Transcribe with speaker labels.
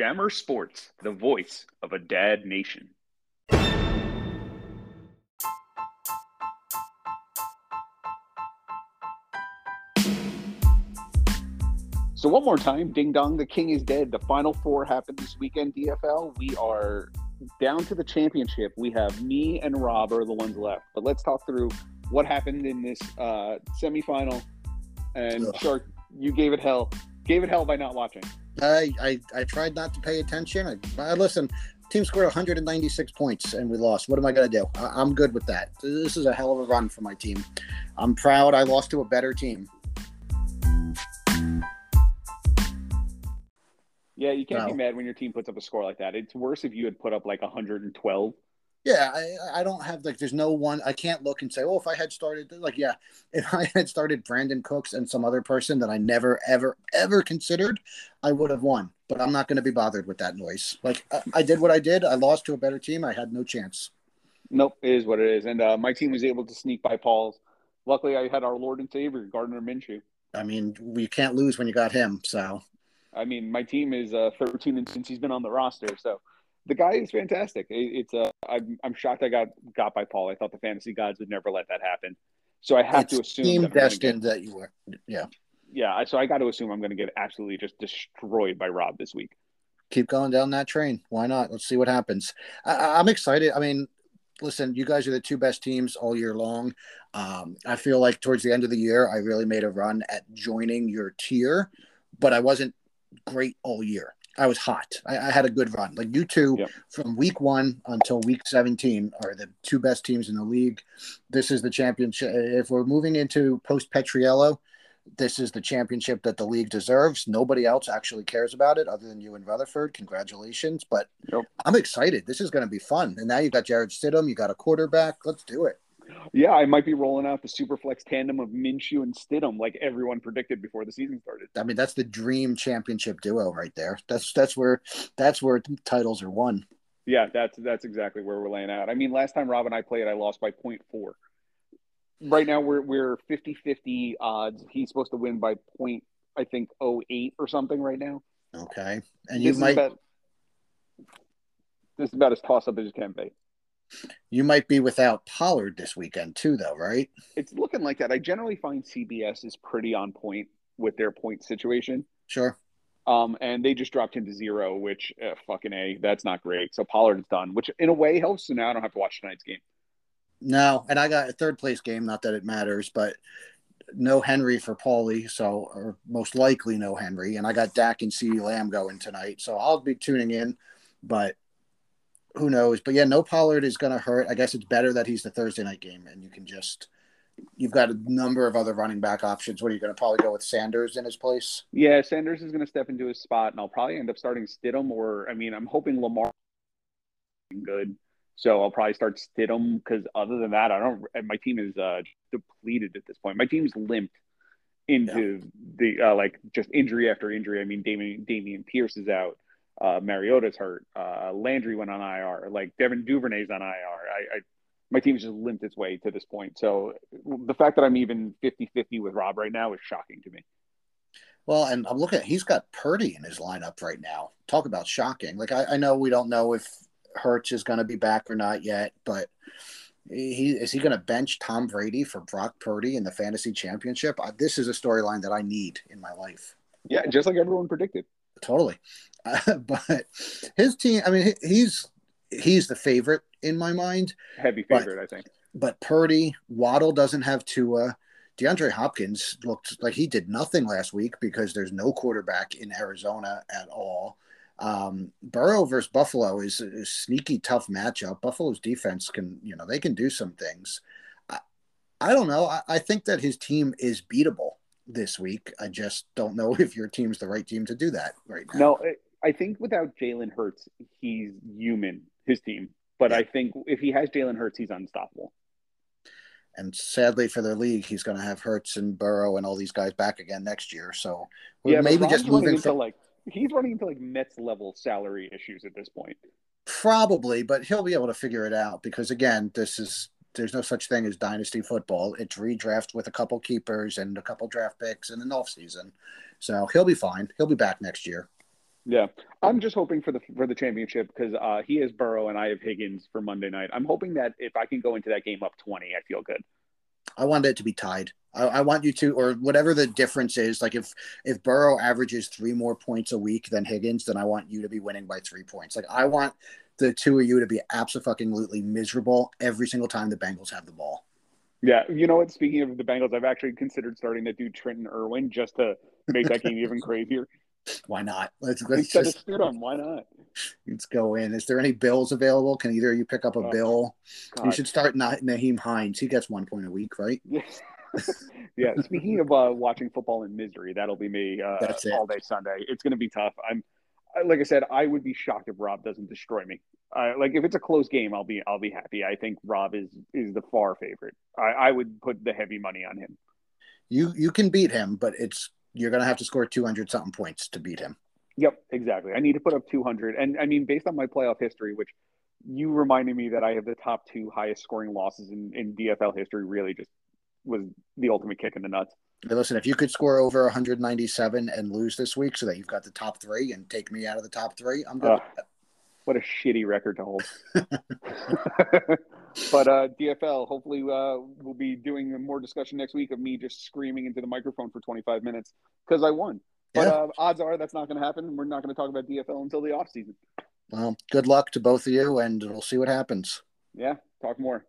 Speaker 1: Jammer Sports, the voice of a dad nation. So one more time, ding dong, the king is dead. The final four happened this weekend, DFL. We are down to the championship. We have me and Rob are the ones left. But let's talk through what happened in this uh, semifinal. And
Speaker 2: Ugh.
Speaker 1: Shark, you gave it hell. Gave it hell by not watching.
Speaker 2: I, I I tried not to pay attention. I, I listen. Team scored 196 points and we lost. What am I going to do? I, I'm good with that. This is a hell of a run for my team. I'm proud. I lost to a better team.
Speaker 1: Yeah, you can't be mad when your team puts up a score like that. It's worse if you had put up like 112.
Speaker 2: Yeah, I, I don't have like. There's no one. I can't look and say, oh, if I had started like, yeah, if I had started Brandin Cooks and some other person that I never, ever, ever considered, I would have won. But I'm not going to be bothered with that noise. Like I, I did what I did. I lost to a better team. I had no chance.
Speaker 1: Nope, it is what it is. And uh, my team was able to sneak by Paul's. Luckily, I had our Lord and Savior, Gardner Minshew.
Speaker 2: I mean, we can't lose when you got him. So
Speaker 1: I mean, my team is uh, 13 and since he's been on the roster. So the guy is fantastic. It, it's uh, I'm, I'm shocked I got got by Paul. I thought the fantasy gods would never let that happen. So I have
Speaker 2: it's
Speaker 1: to assume
Speaker 2: team
Speaker 1: that
Speaker 2: destined that you were. Yeah,
Speaker 1: yeah, so I got to assume I'm going to get absolutely just destroyed by Rob this week.
Speaker 2: keep going down that train. Why not? Let's see what happens. I, I- I'm excited. I mean, listen, you guys are the two best teams all year long. Um, I feel like towards the end of the year, I really made a run at joining your tier, but I wasn't great all year. I was hot. I, I had a good run. Like you two,
Speaker 1: Yep.
Speaker 2: from week one until week 17, are the two best teams in the league. This is the championship. If we're moving into post Petriello, this is the championship that the league deserves. Nobody else actually cares about it other than you and Rutherford. Congratulations. But
Speaker 1: Yep.
Speaker 2: I'm excited. This is going to be fun. And now you've got Jarrett Stidham, you got a quarterback. Let's do it.
Speaker 1: Yeah, I might be rolling out the Superflex tandem of Minshew and Stidham like everyone predicted before the season started.
Speaker 2: I mean, that's the dream championship duo right there. That's that's where that's where titles are won.
Speaker 1: Yeah, that's that's exactly where we're laying out. I mean, last time Rob and I played, I lost by 0.4. Right now we're we're 50-50 odds. He's supposed to win by point I think 08 or something right now.
Speaker 2: Okay. And
Speaker 1: This
Speaker 2: you might
Speaker 1: about, this is about as toss up as it can be.
Speaker 2: You might be without Pollard this weekend too, though, right?
Speaker 1: It's looking like that. I generally find CBS is pretty on point with their point situation.
Speaker 2: Sure.
Speaker 1: Um, and they just dropped him to zero, which uh, fucking a that's not great. So Pollard is done, which in a way helps. So now I don't have to watch tonight's game.
Speaker 2: No, and I got a third place game. Not that it matters, but no Henry for Paulie, so or most likely no Henry. And I got Dak and CeeDee Lamb going tonight, so I'll be tuning in. But who knows? But yeah, no Pollard is going to hurt. I guess it's better that he's the Thursday night game, and you can just you've got a number of other running back options. What are you going to probably go with Sanders in his place?
Speaker 1: Yeah, Sanders is going to step into his spot, and I'll probably end up starting Stidham. Or I mean, I'm hoping Lamar good, so I'll probably start Stidham because other than that, I don't. My team is uh, depleted at this point. My team's limped into the uh, like just injury after injury. I mean, Dameon Dameon Pierce is out. Uh, Mariota's hurt. Uh, Landry went on IR. Like Devin Duvernay's on IR. I, I my team's just limped its way to this point. So the fact that I'm even 50-50 with Rob right now is shocking to me.
Speaker 2: Well, and I'm looking at he's got Purdy in his lineup right now. Talk about shocking. Like I, I know we don't know if Hurts is going to be back or not yet, but he is he going to bench Tom Brady for Brock Purdy in the fantasy championship? Uh, this is a storyline that I need in my life.
Speaker 1: Yeah, just like everyone predicted.
Speaker 2: Totally. Uh, but his team, I mean, he's he's the favorite in my mind.
Speaker 1: Heavy
Speaker 2: But-
Speaker 1: favorite, I think.
Speaker 2: But Purdy, Waddle doesn't have Tua. DeAndre Hopkins looked like he did nothing last week because there's no quarterback in Arizona at all. Um, Burrow versus Buffalo is a sneaky tough matchup. Buffalo's defense can, you know, they can do some things. I, I don't know. I, I think that his team is beatable this week. I just don't know if your team's the right team to do that right now.
Speaker 1: No, I- think without Jalen Hurts, he's human, his team. But
Speaker 2: Yeah.
Speaker 1: I think if he has Jalen Hurts, he's unstoppable.
Speaker 2: And sadly for their league, he's going to have Hurts and Burrow and all these guys back again next year. So we're
Speaker 1: yeah,
Speaker 2: maybe just moving
Speaker 1: into
Speaker 2: from
Speaker 1: like he's running into like Mets level salary issues at this point.
Speaker 2: Probably, but he'll be able to figure it out because again, this is there's no such thing as dynasty football. It's redraft with a couple keepers and a couple draft picks and an off season. So he'll be fine. He'll be back next year.
Speaker 1: Yeah, I'm just hoping for the for the championship because uh, he has Burrow and I have Higgins for Monday night. I'm hoping that if I can go into that game up 20, I feel good.
Speaker 2: I want it to be tied. I, I, want you to, or whatever the difference is. Like if if Burrow averages three more points a week than Higgins, then I want you to be winning by three points. Like I want the two of you to be absolutely miserable every single time the Bengals have the ball.
Speaker 1: Yeah, you know what? Speaking of the Bengals, I've actually considered starting to do Trenton Irwin just to make that game even crazier.
Speaker 2: Why not? Let's let's
Speaker 1: Instead
Speaker 2: just
Speaker 1: of Stidham, why not?
Speaker 2: let's go in. Is there any bills available? Can either of you pick up a
Speaker 1: Oh,
Speaker 2: bill? You should start Na- Nyheim Hines. He gets one point a week, right?
Speaker 1: Yeah. yeah. Speaking of uh, watching football in misery, that'll be me uh,
Speaker 2: That's
Speaker 1: all day Sunday. It's going to be tough. I'm, like I said, I would be shocked if Rob doesn't destroy me. Uh, like if it's a close game, I'll be I'll be happy. I think Rob is is the far favorite. I, I would put the heavy money on him.
Speaker 2: You you can beat him, but it's you're gonna have to score two hundred something points to beat him.
Speaker 1: Yep, exactly. I need to put up 200, and I mean, based on my playoff history, which you reminded me that I have the top two highest scoring losses in, in DFL history, really just was the ultimate kick in the nuts.
Speaker 2: Hey, listen, if you could score over 197 and lose this week, so that you've got the top three and take me out of the top three, I'm good.
Speaker 1: Ugh. What a shitty record to hold. but uh, DFL, hopefully, uh, we'll be doing more discussion next week of me just screaming into the microphone for 25 minutes because I won. But
Speaker 2: Yeah.
Speaker 1: uh, odds are that's not going to happen. We're not going to talk about DFL until the off season.
Speaker 2: Well, good luck to both of you, and we'll see what happens.
Speaker 1: Yeah, talk more.